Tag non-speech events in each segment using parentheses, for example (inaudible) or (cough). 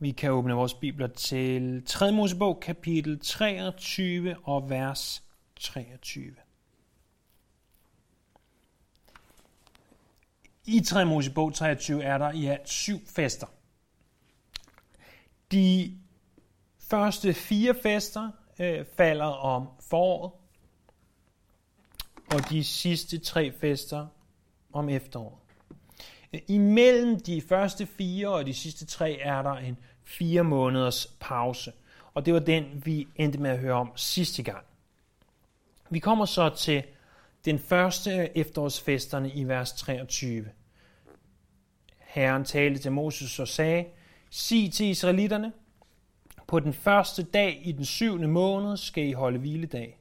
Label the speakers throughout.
Speaker 1: Vi kan åbne vores bibler til 3. Mosebog, kapitel 23 og vers 23. I 3. Mosebog 23 er der i alt syv fester. De første fire fester øh, falder om foråret, og de sidste tre fester om efteråret. Imellem de første fire og de sidste tre er der en fire måneders pause. Og det var den, vi endte med at høre om sidste gang. Vi kommer så til den første efterårsfesterne i vers 23. Herren talte til Moses og sagde, Sig til israelitterne, på den første dag i den syvende måned skal I holde hviledag.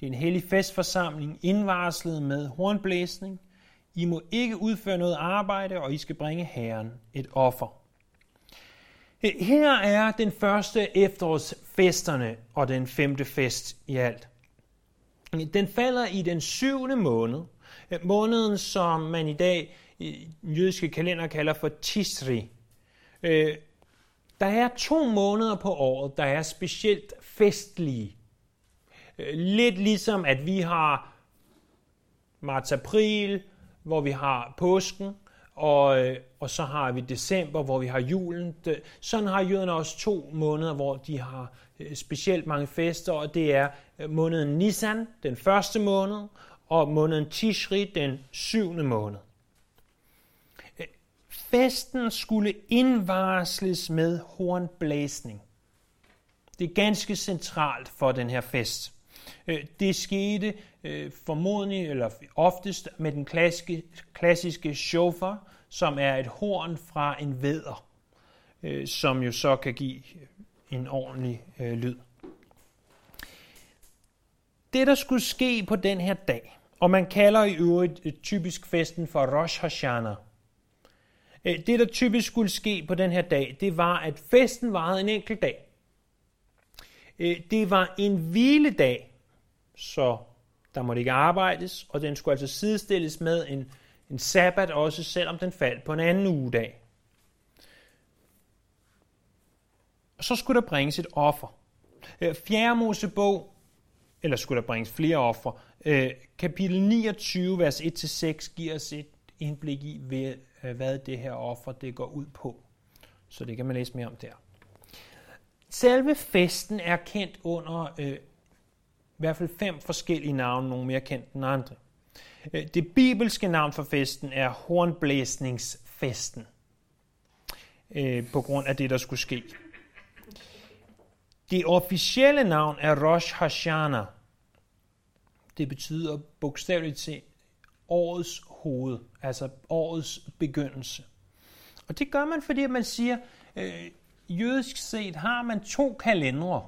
Speaker 1: Det er en hellig festforsamling, indvarslet med hornblæsning. I må ikke udføre noget arbejde, og I skal bringe Herren et offer. Her er den første efterårsfesterne og den femte fest i alt. Den falder i den syvende måned, måneden som man i dag i den jødiske kalender kalder for Tisri. Øh, der er to måneder på året, der er specielt festlige. Øh, lidt ligesom at vi har marts-april, hvor vi har påsken, og, øh, og så har vi december, hvor vi har julen. Sådan har jøderne også to måneder, hvor de har øh, specielt mange fester, og det er øh, måneden Nisan, den første måned, og måneden Tishri, den syvende måned. Festen skulle indvarsles med hornblæsning. Det er ganske centralt for den her fest. Det skete Øh, formodentlig, eller oftest, med den klassiske, klassiske shofar, som er et horn fra en væder, øh, som jo så kan give en ordentlig øh, lyd. Det, der skulle ske på den her dag, og man kalder i øvrigt øh, typisk festen for Rosh Hashanah. Øh, det, der typisk skulle ske på den her dag, det var, at festen varede en enkelt dag. Øh, det var en hviledag, så der måtte ikke arbejdes, og den skulle altså sidestilles med en en sabbat også, selvom den faldt på en anden ugedag. Og så skulle der bringes et offer. Øh, Fjerde Mosebog, eller skulle der bringes flere offer, øh, kapitel 29, vers 1-6, giver os et indblik i, øh, hvad det her offer det går ud på. Så det kan man læse mere om der. Selve festen er kendt under øh, i hvert fald fem forskellige navne, nogle mere kendt end andre. Øh, det bibelske navn for festen er hornblæsningsfesten, øh, på grund af det, der skulle ske. Det officielle navn er Rosh Hashanah. Det betyder bogstaveligt til årets hoved, altså årets begyndelse. Og det gør man, fordi man siger, øh, jødisk set har man to kalendere.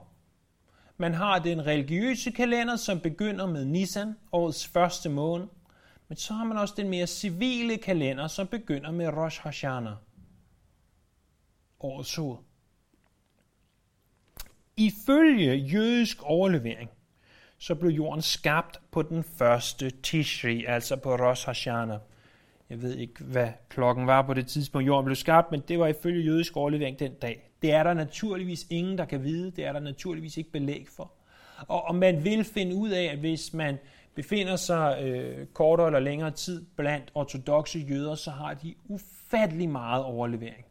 Speaker 1: Man har den religiøse kalender, som begynder med Nisan, årets første måned. Men så har man også den mere civile kalender, som begynder med Rosh Hashanah, årets hoved. Ifølge jødisk overlevering, så blev jorden skabt på den første Tishri, altså på Rosh Hashanah. Jeg ved ikke, hvad klokken var på det tidspunkt, jorden blev skabt, men det var ifølge jødisk overlevering den dag. Det er der naturligvis ingen, der kan vide. Det er der naturligvis ikke belæg for. Og, og man vil finde ud af, at hvis man befinder sig øh, kortere eller længere tid blandt ortodoxe jøder, så har de ufattelig meget overlevering.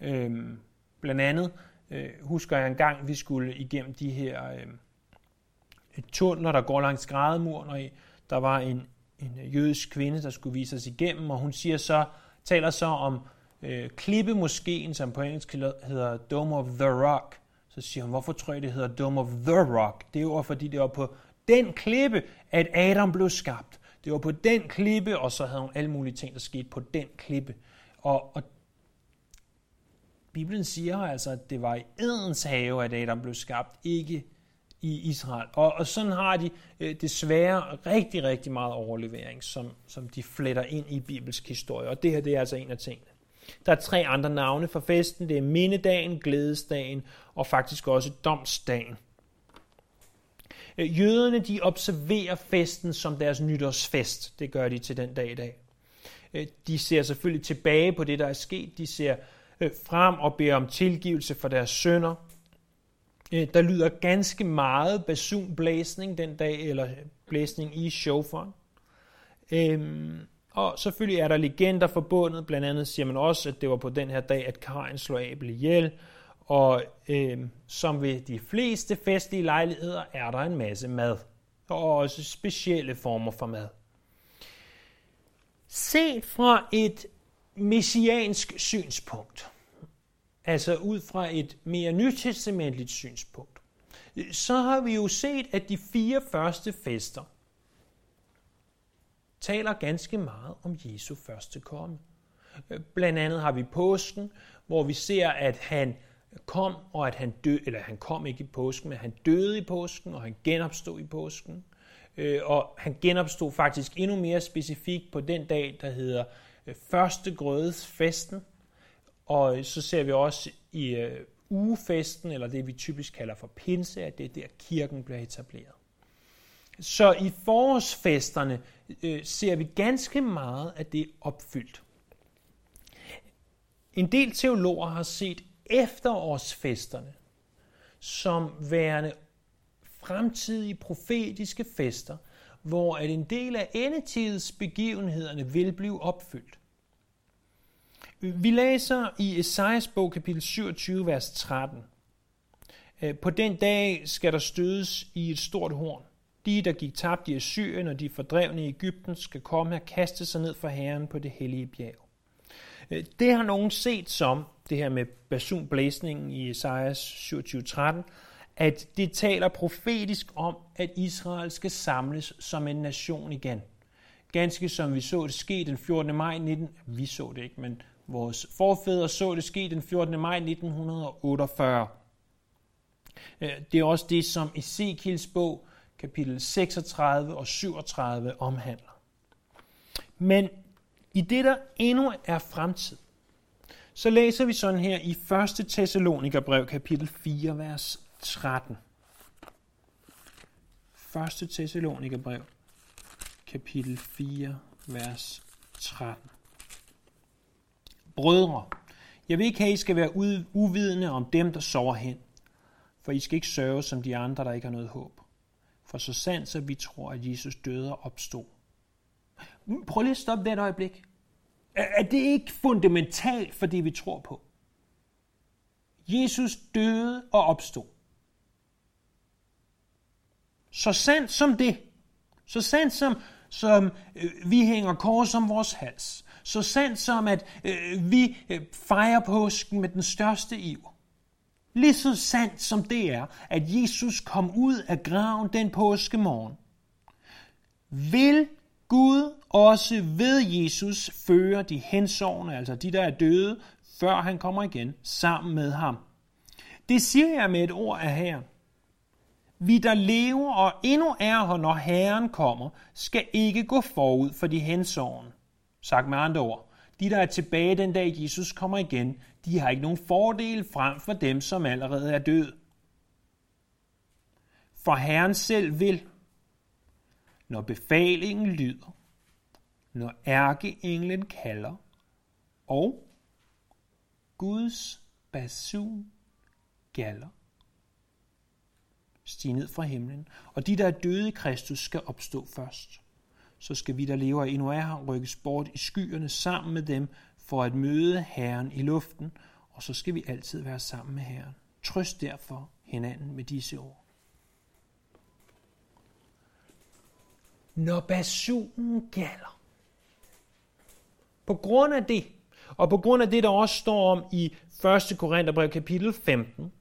Speaker 1: Øhm, blandt andet øh, husker jeg en gang, vi skulle igennem de her øh, tunneler, der går langs grædemuren, og der var en, en øh, jødisk kvinde, der skulle vise os igennem, og hun siger så, taler så om øh, klippemoskeen, som på engelsk hedder Dome of the Rock. Så siger hun, hvorfor tror jeg, det hedder Dome of the Rock? Det er fordi, det var på den klippe, at Adam blev skabt. Det var på den klippe, og så havde hun alle mulige ting, der skete på den klippe. Og, og Bibelen siger altså, at det var i Edens have, at Adam blev skabt, ikke i Israel. Og, og sådan har de øh, desværre rigtig, rigtig meget overlevering, som, som de fletter ind i bibelsk historie. Og det her det er altså en af tingene. Der er tre andre navne for festen. Det er mindedagen, glædesdagen og faktisk også domsdagen. Øh, jøderne de observerer festen som deres nytårsfest. Det gør de til den dag i dag. Øh, de ser selvfølgelig tilbage på det, der er sket. De ser øh, frem og beder om tilgivelse for deres sønder. Øh, der lyder ganske meget basunblæsning den dag, eller blæsning i shofaren. Øhm, og selvfølgelig er der legender forbundet, blandt andet siger man også, at det var på den her dag, at Karin slog Abel ihjel, og øhm, som ved de fleste festlige lejligheder er der en masse mad, og også specielle former for mad. Set fra et messiansk synspunkt, altså ud fra et mere nytestamentligt synspunkt, så har vi jo set, at de fire første fester taler ganske meget om Jesu første komme. Blandt andet har vi påsken, hvor vi ser, at han kom, og at han døde, eller han kom ikke i påsken, men han døde i påsken, og han genopstod i påsken. Øh, og han genopstod faktisk endnu mere specifikt på den dag, der hedder øh, første grødes festen. Og så ser vi også i øh, ugefesten, eller det vi typisk kalder for pinse, at det er der kirken bliver etableret. Så i forårsfesterne øh, ser vi ganske meget, at det er opfyldt. En del teologer har set efterårsfesterne som værende fremtidige profetiske fester, hvor at en del af endetidsbegivenhederne vil blive opfyldt. Vi læser i Esajas bog kapitel 27, vers 13. Øh, på den dag skal der stødes i et stort horn. De, der gik tabt i Assyrien og de fordrevne i Ægypten, skal komme og kaste sig ned for Herren på det hellige bjerg. Øh, det har nogen set som, det her med basunblæsningen i Esajas 27.13, at det taler profetisk om, at Israel skal samles som en nation igen. Ganske som vi så det ske den 14. maj 19... Vi så det ikke, men vores forfædre så det ske den 14. maj 1948. Øh, det er også det, som Ezekiels bog, kapitel 36 og 37, omhandler. Men i det, der endnu er fremtid, så læser vi sådan her i 1. Thessalonikerbrev, kapitel 4, vers 13. 1. Thessalonikerbrev, kapitel 4, vers 13. Brødre, jeg vil ikke have, at I skal være uvidende om dem, der sover hen, for I skal ikke sørge som de andre, der ikke har noget håb. For så sandt, så vi tror, at Jesus døde og opstod. Mm, prøv lige at stoppe det et øjeblik. Er det ikke fundamentalt for det, vi tror på? Jesus døde og opstod. Så sandt som det, så sandt som, som øh, vi hænger kors om vores hals, så sandt som at øh, vi øh, fejrer påsken med den største iver. Lige så sandt som det er, at Jesus kom ud af graven den påskemorgen, vil Gud også ved Jesus føre de hensovne, altså de, der er døde, før han kommer igen, sammen med ham. Det siger jeg med et ord af Herren. Vi, der lever og endnu er her, når Herren kommer, skal ikke gå forud for de hensovne. Sagt med andre ord, de, der er tilbage den dag Jesus kommer igen, de har ikke nogen fordel frem for dem, som allerede er død. For Herren selv vil, når befalingen lyder, når ærkeenglen kalder, og Guds basun galler, stige ned fra himlen, og de, der er døde i Kristus, skal opstå først. Så skal vi, der lever endnu er her, rykkes bort i skyerne sammen med dem, for at møde Herren i luften, og så skal vi altid være sammen med Herren. Trøst derfor hinanden med disse ord. Når basunen galler, på grund af det, og på grund af det, der også står om i 1. Korintherbrev kapitel 15,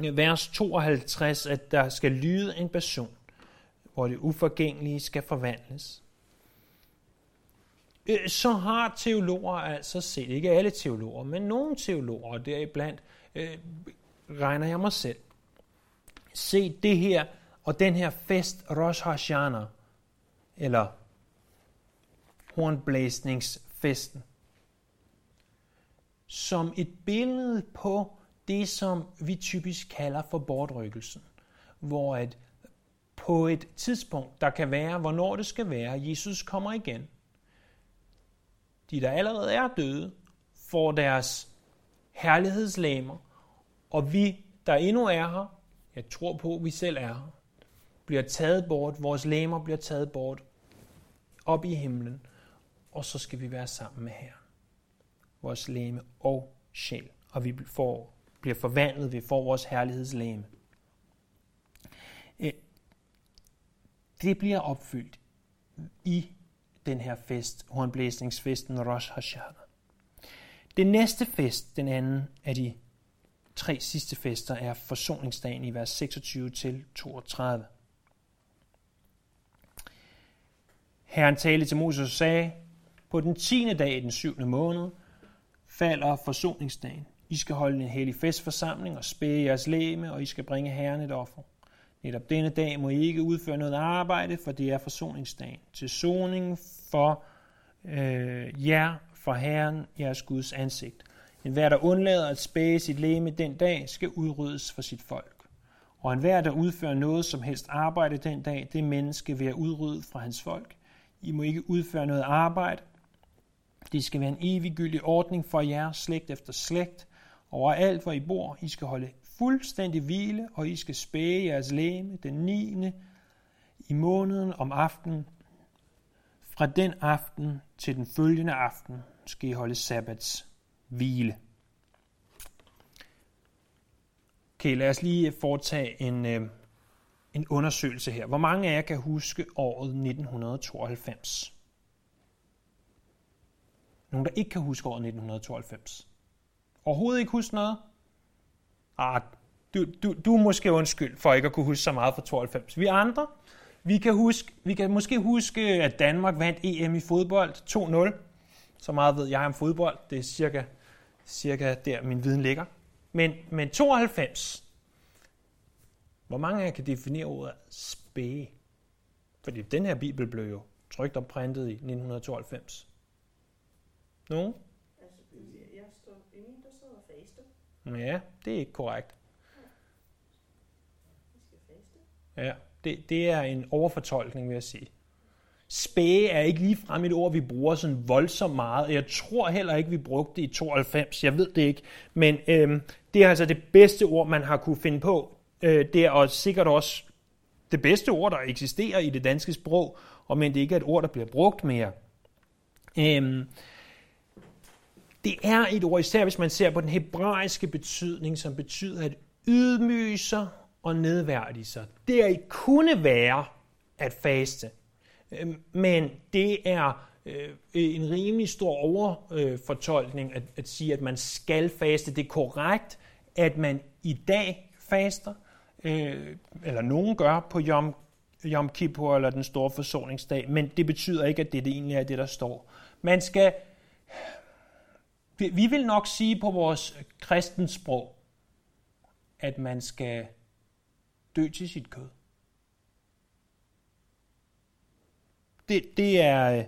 Speaker 1: vers 52, at der skal lyde en person, hvor det uforgængelige skal forvandles. Øh, så har teologer altså set, ikke alle teologer, men nogle teologer, og deriblandt øh, regner jeg mig selv, set det her og den her fest Rosh Hashanah, eller hornblæsningsfesten, som et billede på det, som vi typisk kalder for bortrykkelsen, hvor at på et tidspunkt, der kan være, hvornår det skal være, Jesus kommer igen. De, der allerede er døde, får deres herlighedslæmer, og vi, der endnu er her, jeg tror på, at vi selv er her, bliver taget bort, vores læmer bliver taget bort, op i himlen, og så skal vi være sammen med Herren. Vores læme og sjæl, og vi får, bliver forvandlet, vi får vores herlighedslæme. Det bliver opfyldt i den her fest, hornblæsningsfesten Rosh Hashanah. Den næste fest, den anden af de tre sidste fester, er forsoningsdagen i vers 26 til 32. Herren talte til Moses og sagde, på den tiende dag i den syvende måned falder forsoningsdagen. I skal holde en hellig festforsamling og spæge jeres læme, og I skal bringe Herren et offer. Netop denne dag må I ikke udføre noget arbejde, for det er forsoningsdagen. Til soning for øh, jer, for Herren, jeres Guds ansigt. En hver, der undlader at spæge sit læme den dag, skal udryddes for sit folk. Og en hver, der udfører noget som helst arbejde den dag, det menneske vil udrydde fra hans folk. I må ikke udføre noget arbejde. Det skal være en eviggyldig ordning for jer, slægt efter slægt. Overalt, hvor I bor, I skal holde fuldstændig hvile, og I skal spæge jeres læme den 9. i måneden om aftenen. Fra den aften til den følgende aften skal I holde sabbats hvile. Okay, lad os lige foretage en, øh, en undersøgelse her. Hvor mange af jer kan huske året 1992? Nogen, der ikke kan huske året 1992? Overhovedet ikke huske noget? Ah, du, du, du er måske undskyld for ikke at kunne huske så meget fra 92. Vi andre, vi kan, huske, vi kan måske huske, at Danmark vandt EM i fodbold 2-0. Så meget ved jeg om fodbold. Det er cirka, cirka der, min viden ligger. Men, men 92, hvor mange af jer kan definere ordet spæge? Fordi den her bibel blev jo trygt og printet i 1992. Nogen? Altså, jeg står, ingen, der sidder og faster. Ja, det er ikke korrekt. Ja, det, det er en overfortolkning, vil jeg sige. Spæge er ikke lige frem et ord, vi bruger sådan voldsomt meget. Jeg tror heller ikke, vi brugte det i 92. Jeg ved det ikke. Men øhm, det er altså det bedste ord, man har kunne finde på. Øh, det er også sikkert også det bedste ord, der eksisterer i det danske sprog, og men det ikke er et ord, der bliver brugt mere. Øhm, det er et ord, især hvis man ser på den hebraiske betydning, som betyder at ydmyge sig og nedværdige sig. Det kunne være at faste. Øhm, men det er øh, en rimelig stor overfortolkning øh, at, at sige, at man skal faste. Det er korrekt, at man i dag faster, øh, eller nogen gør på Yom, Yom Kippur eller den store forsoningsdag, men det betyder ikke, at det, det egentlig er det, der står. Man skal, vi vil nok sige på vores kristensprog, at man skal dø til sit kød. Det, det, er,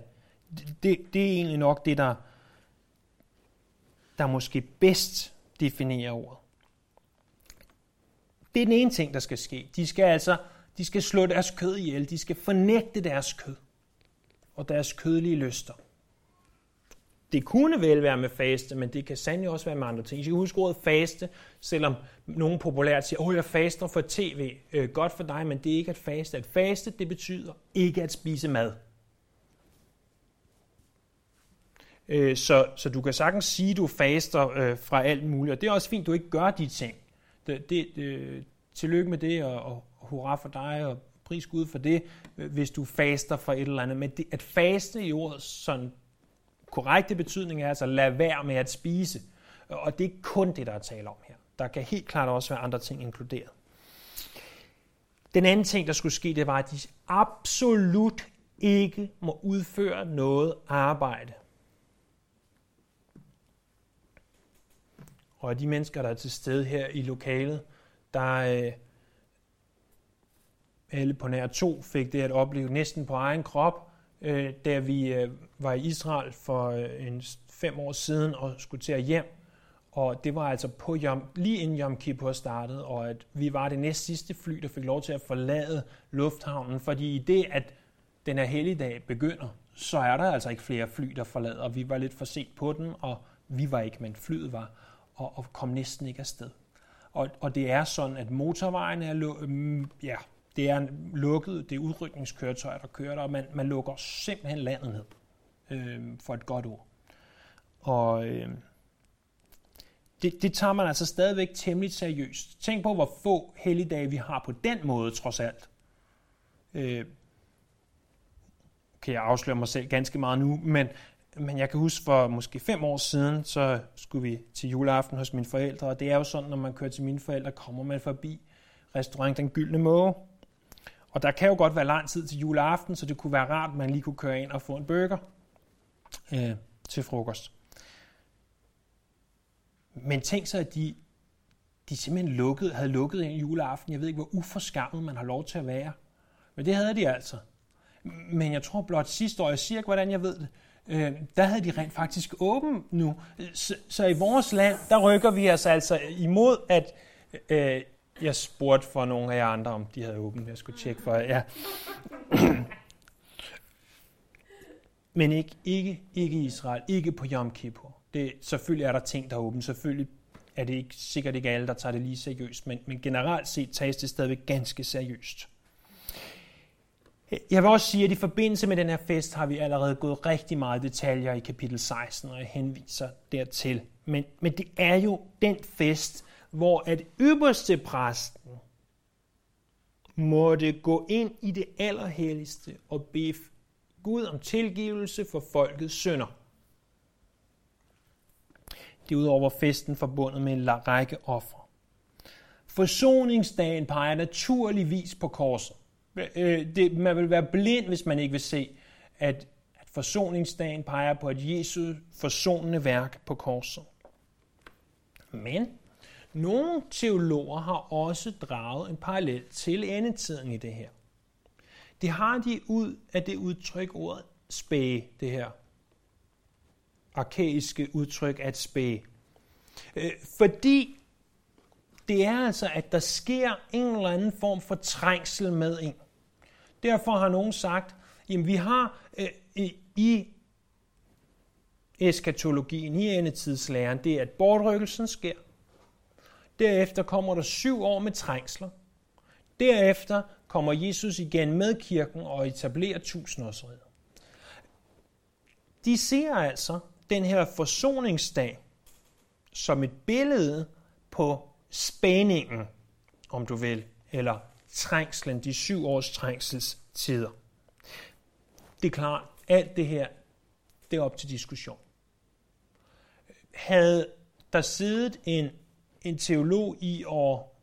Speaker 1: det, det er egentlig nok det, der, der måske bedst definerer ordet. Det er den ene ting, der skal ske. De skal altså de skal slå deres kød ihjel. De skal fornægte deres kød og deres kødelige lyster. Det kunne vel være med faste, men det kan sandelig også være med andre ting. I skal huske ordet faste, selvom nogen populært siger, åh, jeg faster for tv. Øh, godt for dig, men det er ikke at faste. At faste, det betyder ikke at spise mad. Øh, så, så du kan sagtens sige, at du faster øh, fra alt muligt, og det er også fint, at du ikke gør de ting. Det, det, øh, tillykke med det, og, og hurra for dig, og pris Gud for det, øh, hvis du faster for et eller andet. Men det, at faste i ordet sådan korrekte betydning er altså lad være med at spise. Og det er kun det, der er tale om her. Der kan helt klart også være andre ting inkluderet. Den anden ting, der skulle ske, det var, at de absolut ikke må udføre noget arbejde. Og de mennesker, der er til stede her i lokalet, der øh, alle på nær to fik det at opleve næsten på egen krop, øh, da vi øh, var i Israel for øh, en fem år siden og skulle til at hjem. Og det var altså på Jom, lige inden Yom Kippur startede, og at vi var det næst sidste fly, der fik lov til at forlade lufthavnen, fordi i det, at den her helligdag begynder, så er der altså ikke flere fly, der forlader, og vi var lidt for sent på den, og vi var ikke, men flyet var. og, og kom næsten ikke afsted. Og, og det er sådan, at motorvejen er, mm, ja, det er lukket, det er udrykningskøretøjer, der kører der, og man, man lukker simpelthen landet ned øh, for et godt ord. Og øh, det, det tager man altså stadigvæk temmelig seriøst. Tænk på, hvor få helligdage vi har på den måde, trods alt. Øh, kan jeg afsløre mig selv ganske meget nu, men, men jeg kan huske for måske fem år siden, så skulle vi til juleaften hos mine forældre, og det er jo sådan, når man kører til mine forældre, kommer man forbi restaurant Den Gyldne Måge. Og der kan jo godt være lang tid til juleaften, så det kunne være rart, at man lige kunne køre ind og få en burger øh, til frokost. Men tænk så, at de, de simpelthen lukkede, havde lukket en juleaften. Jeg ved ikke, hvor uforskammet man har lov til at være. Men det havde de altså. Men jeg tror blot sidste år, jeg siger ikke, hvordan jeg ved det, øh, der havde de rent faktisk åben nu. Så, så i vores land, der rykker vi os altså imod, at øh, jeg spurgte for nogle af jer andre, om de havde åbent. Jeg skulle tjekke for ja. (clears throat) Men ikke, ikke, ikke Israel, ikke på Yom Kippur. Det, selvfølgelig er der ting, der er åbent. Selvfølgelig er det ikke, sikkert ikke alle, der tager det lige seriøst, men, men generelt set tages det stadigvæk ganske seriøst. Jeg vil også sige, at i forbindelse med den her fest har vi allerede gået rigtig meget detaljer i kapitel 16, og jeg henviser dertil. Men, men det er jo den fest, hvor at ypperste præsten måtte gå ind i det allerhelligste og bede Gud om tilgivelse for folkets synder. Det er udover festen forbundet med en række ofre. Forsoningsdagen peger naturligvis på korset. Øh, det, man vil være blind, hvis man ikke vil se, at, at forsoningsdagen peger på, at Jesus forsonende værk på korset. Men nogle teologer har også draget en parallel til endetiden i det her. Det har de ud af det udtryk ordet spæge, det her arkaiske udtryk at spæge. Øh, fordi det er altså, at der sker en eller anden form for trængsel med en. Derfor har nogen sagt, at vi har øh, i eskatologien, i endetidslæren, det er, at bortrykkelsen sker. Derefter kommer der syv år med trængsler. Derefter kommer Jesus igen med kirken og etablerer tusindårsriget. De ser altså den her forsoningsdag som et billede på spændingen, om du vil, eller trængslen, de syv års trængselstider. Det er klart, alt det her, det er op til diskussion. Havde der siddet en, en teolog i år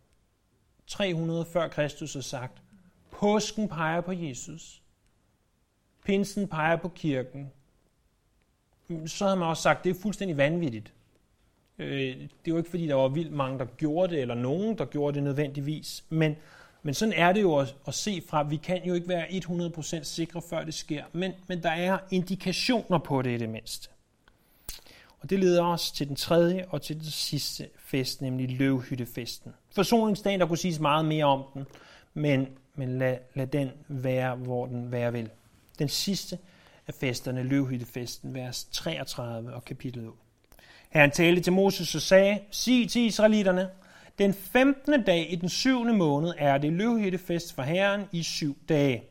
Speaker 1: 300 før Kristus har sagt, påsken peger på Jesus, pinsen peger på kirken, så havde man også sagt, det er fuldstændig vanvittigt. Øh, det er jo ikke, fordi der var vildt mange, der gjorde det, eller nogen, der gjorde det nødvendigvis, men, men sådan er det jo at, at se fra. Vi kan jo ikke være 100% sikre, før det sker, men, men der er indikationer på det i det mindste. Og det leder os til den tredje og til den sidste fest, nemlig løvhyttefesten. Forsoningsdagen, der kunne siges meget mere om den, men, men lad, lad den være, hvor den være vil. Den sidste af festerne, løvhyttefesten, vers 33 og kapitel 8. Herren talte til Moses og sagde, sig til israelitterne, den 15. dag i den syvende måned er det løvhyttefest for Herren i syv dage.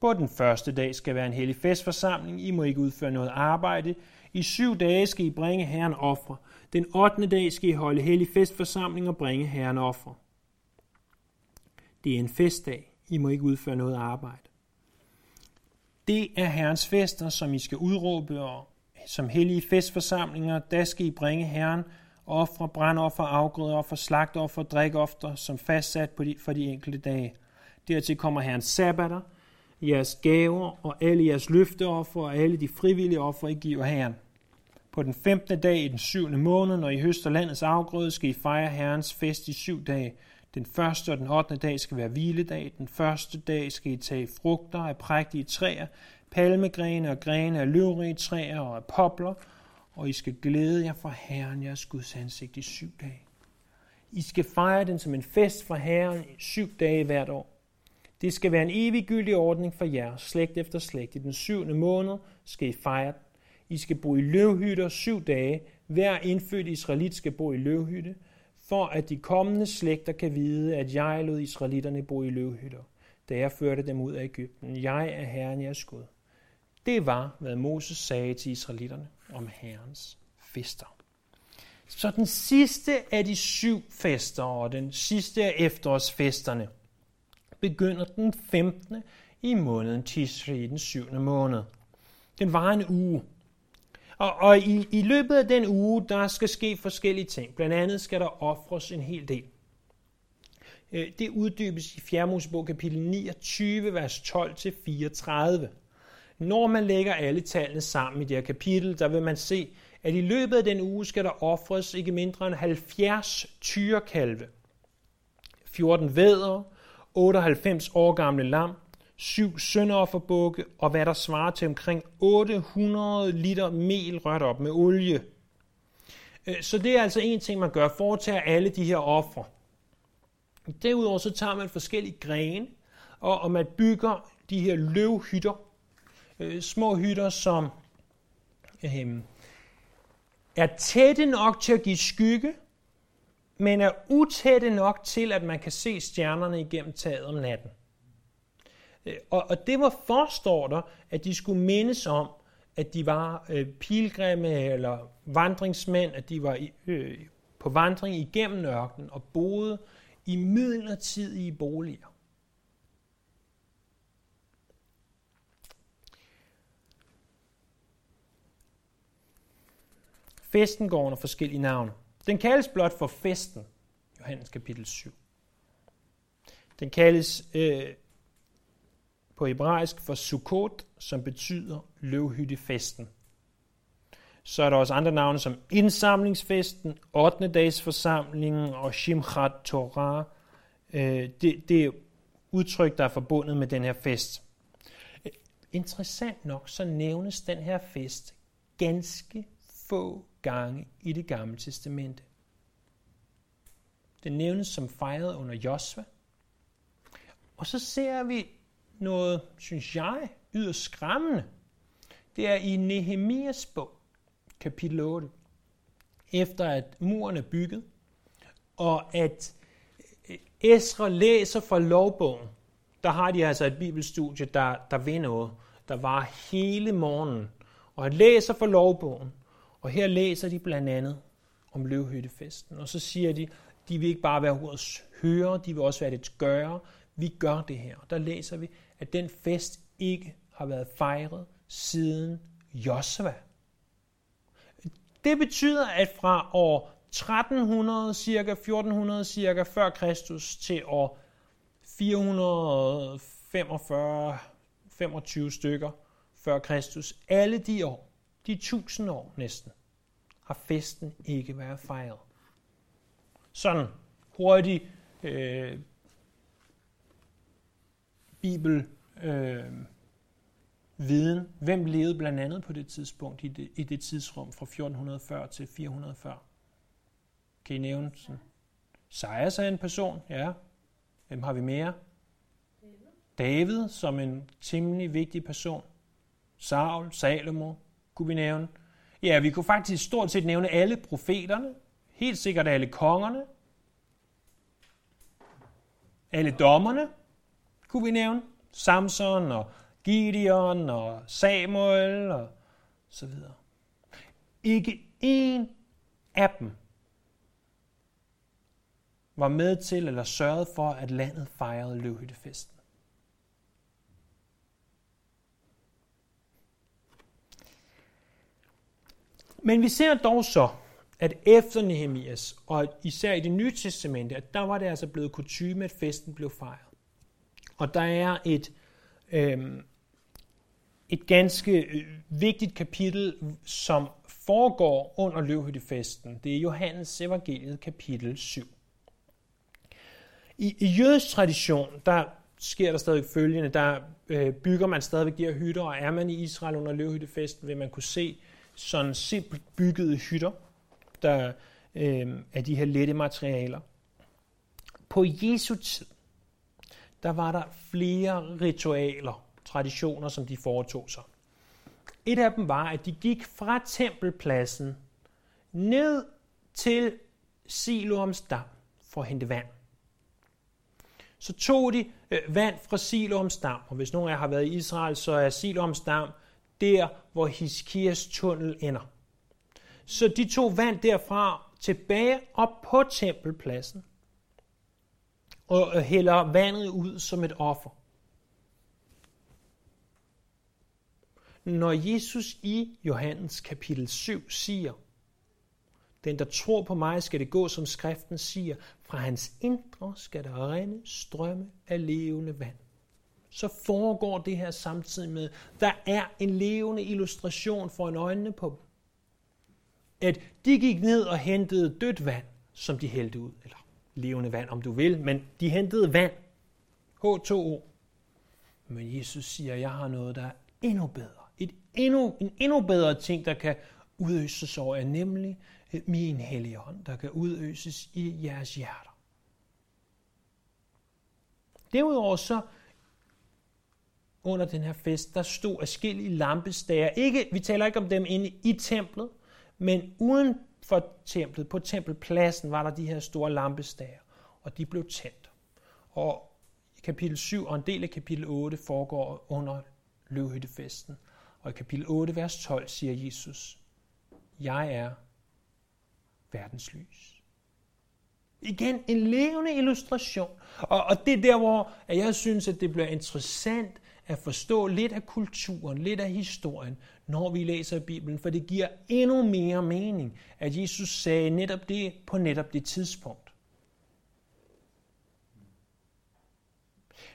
Speaker 1: På den første dag skal være en hellig festforsamling. I må ikke udføre noget arbejde. I syv dage skal I bringe Herren ofre. Den 8. dag skal I holde hellig festforsamling og bringe Herren ofre. Det er en festdag. I må ikke udføre noget arbejde. Det er Herrens fester, som I skal udråbe, og som hellige festforsamlinger, der skal I bringe Herren ofre, brandoffer, afgrødeoffer, slagtoffer, drikoffer, som fastsat på de, for de enkelte dage. Dertil kommer Herrens sabbater, jeres gaver og alle jeres løfteoffer og alle de frivillige offer, I giver Herren. På den 15. dag i den 7. måned, når I høster landets afgrøde, skal I fejre Herrens fest i syv dage. Den første og den 8. dag skal være hviledag. Den første dag skal I tage frugter af prægtige træer, palmegrene og grene af løvrige træer og af popler, og I skal glæde jer for Herren, jeres Guds ansigt i syv dage. I skal fejre den som en fest for Herren i syv dage hvert år. Det skal være en eviggyldig ordning for jer, slægt efter slægt. I den syvende måned skal I fejre den. I skal bo i løvhytter syv dage. hver indfødt israelit skal bo i løvhytte, for at de kommende slægter kan vide, at jeg lod israelitterne bo i løvhytter, da jeg førte dem ud af Ægypten. Jeg er Herren jeres Gud. Det var, hvad Moses sagde til israelitterne om Herrens fester. Så den sidste af de syv fester, og den sidste af efterårsfesterne, begynder den 15. i måneden Tisri, den 7. måned. Den var en uge. Og, og i, i løbet af den uge, der skal ske forskellige ting. Blandt andet skal der ofres en hel del. Øh, det uddybes i 4. Mosebog kapitel 29, vers 12-34. Når man lægger alle tallene sammen i det her kapitel, der vil man se, at i løbet af den uge skal der ofres ikke mindre end 70 tyrekalve, 14 vædder, 98 år gamle lam, syv sønderofferbukke og hvad der svarer til omkring 800 liter mel rørt op med olie. Øh, så det er altså en ting, man gør, foretager alle de her ofre. Derudover så tager man forskellige grene, og, og man bygger de her løvhytter, øh, små hytter, som øh, er tætte nok til at give skygge, men er utætte nok til, at man kan se stjernerne igennem taget om natten. Øh, og, og det var forstår der, at de skulle mindes om, at de var øh, pilgrimme eller vandringsmænd, at de var øh, på vandring igennem ørkenen og boede i midlertidige boliger. Festen går under forskellige navne. Den kaldes blot for festen, Johannes kapitel 7. Den kaldes øh, på hebraisk for Sukkot, som betyder løvhyttefesten. Så er der også andre navne som indsamlingsfesten, 8. dags forsamlingen og Shimchat Torah. Øh, det, det er udtryk, der er forbundet med den her fest. Interessant nok, så nævnes den her fest ganske få gange i det gamle testamente. Den nævnes som fejret under Josva. Og så ser vi noget, synes jeg, yderst skræmmende. Det er i Nehemias bog, kapitel 8. Efter at muren er bygget, og at Esra læser fra lovbogen, der har de altså et bibelstudie, der, der ved noget, der var hele morgenen. Og han læser fra lovbogen, og her læser de blandt andet om løvhyttefesten. Og så siger de, de vil ikke bare være ordets høre, de vil også være det gøre. Vi gør det her. Der læser vi, at den fest ikke har været fejret siden Josva. Det betyder, at fra år 1300, cirka 1400 cirka før Kristus til år 445 25 stykker før Kristus, alle de år, de tusind år næsten, har festen ikke været fejret. Sådan hurtig øh, bibel øh, viden. Hvem levede blandt andet på det tidspunkt, i det, i det tidsrum fra 1440 til 440? Kan I nævne sådan? Sejers er en person, ja. Hvem har vi mere? David som en temmelig vigtig person. Saul, Salomo, kunne vi nævne. Ja, vi kunne faktisk stort set nævne alle profeterne, helt sikkert alle kongerne, alle dommerne, kunne vi nævne. Samson og Gideon og Samuel og så videre. Ikke en af dem var med til eller sørgede for, at landet fejrede løvhyttefesten. Men vi ser dog så, at efter Nehemias, og især i det nye testamente, at der var det altså blevet kutume, at festen blev fejret. Og der er et, øh, et ganske øh, vigtigt kapitel, som foregår under løvhyttefesten. Det er Johannes evangeliet kapitel 7. I, I jødisk tradition, der sker der stadig følgende, der øh, bygger man stadigvæk de her hytter, og er man i Israel under løvhyttefesten, vil man kunne se sådan simpelt byggede hytter, der øh, er de her lette materialer. På Jesu tid, der var der flere ritualer, traditioner, som de foretog sig. Et af dem var, at de gik fra tempelpladsen ned til Siloams dam for at hente vand. Så tog de øh, vand fra Siloams dam, og hvis nogen af jer har været i Israel, så er Siloams dam der, hvor Hiskias tunnel ender. Så de tog vand derfra tilbage op på tempelpladsen og hælder vandet ud som et offer. Når Jesus i Johannes kapitel 7 siger, den, der tror på mig, skal det gå, som skriften siger, fra hans indre skal der rende strømme af levende vand. Så foregår det her samtidig med, der er en levende illustration for en øjnene på dem. At de gik ned og hentede dødt vand, som de hældte ud. Eller levende vand, om du vil, men de hentede vand. H2O. Men Jesus siger, jeg har noget, der er endnu bedre. Et endnu, en endnu bedre ting, der kan udøses over er nemlig øh, min hellige ånd, der kan udøses i jeres hjerter. Derudover så under den her fest, der stod afskillige lampestager. Ikke, vi taler ikke om dem inde i templet, men uden for templet, på tempelpladsen, var der de her store lampestager, og de blev tændt. Og kapitel 7 og en del af kapitel 8 foregår under løvhyttefesten. Og i kapitel 8, vers 12 siger Jesus, jeg er verdens lys. Igen en levende illustration. Og, og det er der, hvor jeg synes, at det bliver interessant at forstå lidt af kulturen, lidt af historien, når vi læser Bibelen, for det giver endnu mere mening, at Jesus sagde netop det på netop det tidspunkt.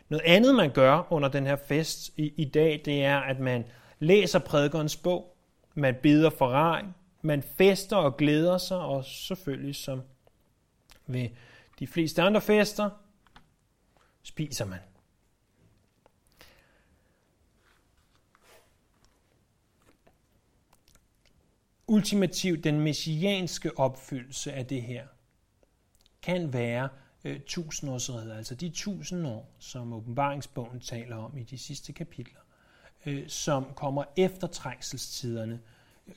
Speaker 1: Noget andet, man gør under den her fest i, i dag, det er, at man læser prædikernes bog, man beder for regn, man fester og glæder sig, og selvfølgelig som ved de fleste andre fester, spiser man. Ultimativt den messianske opfyldelse af det her kan være øh, tusindårsriget, altså de tusind år, som åbenbaringsbogen taler om i de sidste kapitler, øh, som kommer efter trængselstiderne,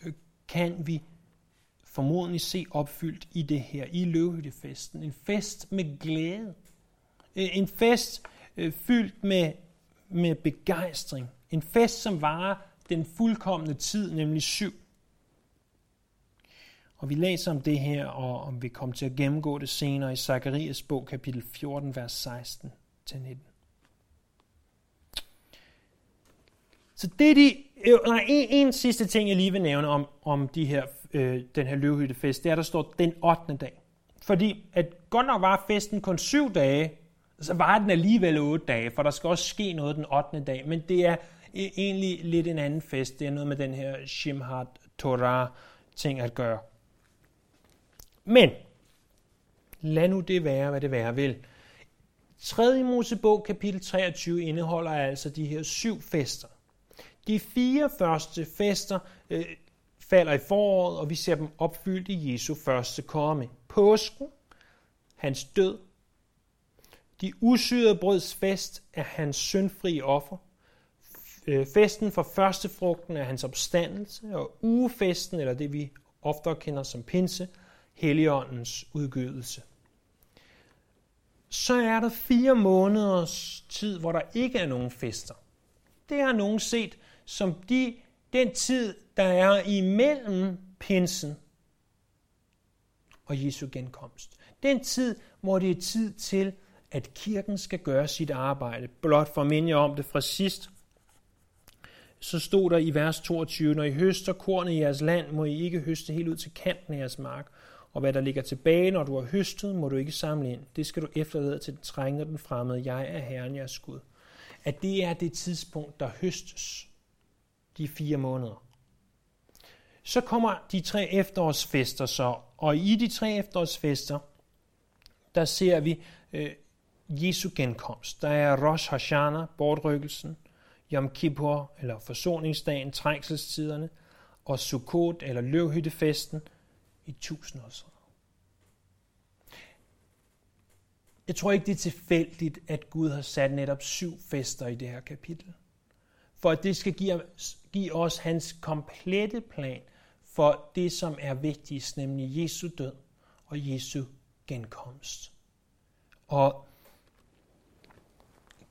Speaker 1: øh, kan vi formodentlig se opfyldt i det her, i løvhyttefesten. En fest med glæde. Øh, en fest øh, fyldt med, med begejstring. En fest, som varer den fuldkommende tid, nemlig syv. Og vi læser om det her, og om vi kommer til at gennemgå det senere i Zakarias bog, kapitel 14, vers 16-19. Så det er de, øh, nej, en, en sidste ting, jeg lige vil nævne om, om de her, øh, den her løvhyttefest, det er, der står den 8. dag. Fordi at godt nok var festen kun syv dage, så var den alligevel otte dage, for der skal også ske noget den 8. dag. Men det er øh, egentlig lidt en anden fest. Det er noget med den her Shimhat Torah ting at gøre. Men, lad nu det være, hvad det være vil. 3. Mosebog kapitel 23 indeholder altså de her syv fester. De fire første fester øh, falder i foråret, og vi ser dem opfyldt i Jesu første komme. Påsken, hans død, de usyrede brøds fest er hans syndfrie offer, øh, festen for førstefrugten er hans opstandelse, og ugefesten, eller det vi ofte kender som pinse, Helligåndens udgydelse. Så er der fire måneders tid, hvor der ikke er nogen fester. Det har nogen set som de, den tid, der er imellem pinsen og Jesu genkomst. Den tid, hvor det er tid til, at kirken skal gøre sit arbejde. Blot for minde om det fra sidst, så stod der i vers 22, når I høster kornet i jeres land, må I ikke høste helt ud til kanten af jeres mark. Og hvad der ligger tilbage, når du har høstet, må du ikke samle ind. Det skal du efterlade til den trængende den fremmede. Jeg er Herren, jeres Gud. At det er det tidspunkt, der høstes de fire måneder. Så kommer de tre efterårsfester så, og i de tre efterårsfester, der ser vi øh, Jesu genkomst. Der er Rosh Hashanah, bortrykkelsen, Yom Kippur, eller forsoningsdagen, trængselstiderne, og Sukkot, eller løvhyttefesten, i tusindårsriget. Jeg tror ikke, det er tilfældigt, at Gud har sat netop syv fester i det her kapitel. For at det skal give, give os hans komplette plan for det, som er vigtigst, nemlig Jesu død og Jesu genkomst. Og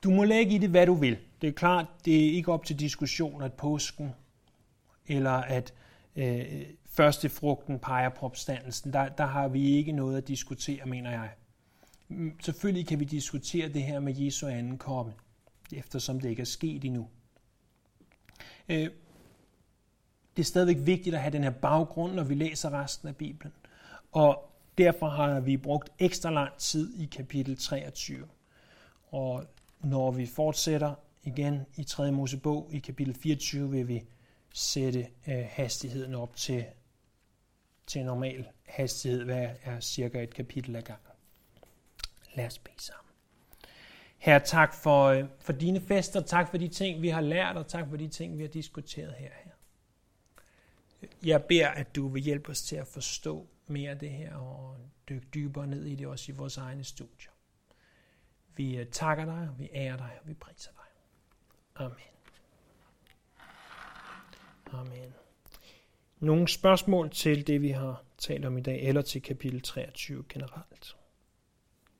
Speaker 1: du må lægge i det, hvad du vil. Det er klart, det er ikke op til diskussion, at påsken eller at øh, første frugten peger på opstandelsen. Der, der har vi ikke noget at diskutere, mener jeg. Mm, selvfølgelig kan vi diskutere det her med Jesu anden komme, eftersom det ikke er sket endnu. Øh, det er stadigvæk vigtigt at have den her baggrund, når vi læser resten af Bibelen. Og derfor har vi brugt ekstra lang tid i kapitel 23. Og når vi fortsætter igen i 3. Mosebog i kapitel 24, vil vi sætte øh, hastigheden op til, til normal hastighed, hvad er cirka et kapitel ad gangen. Lad os bede sammen. Herre, tak for, øh, for dine fester, tak for de ting, vi har lært, og tak for de ting, vi har diskuteret her. her. Jeg beder, at du vil hjælpe os til at forstå mere af det her, og dykke dybere ned i det også i vores egne studier. Vi øh, takker dig, vi ærer dig, og vi priser dig. Amen. Amen. Nogle spørgsmål til det, vi har talt om i dag, eller til kapitel 23 generelt?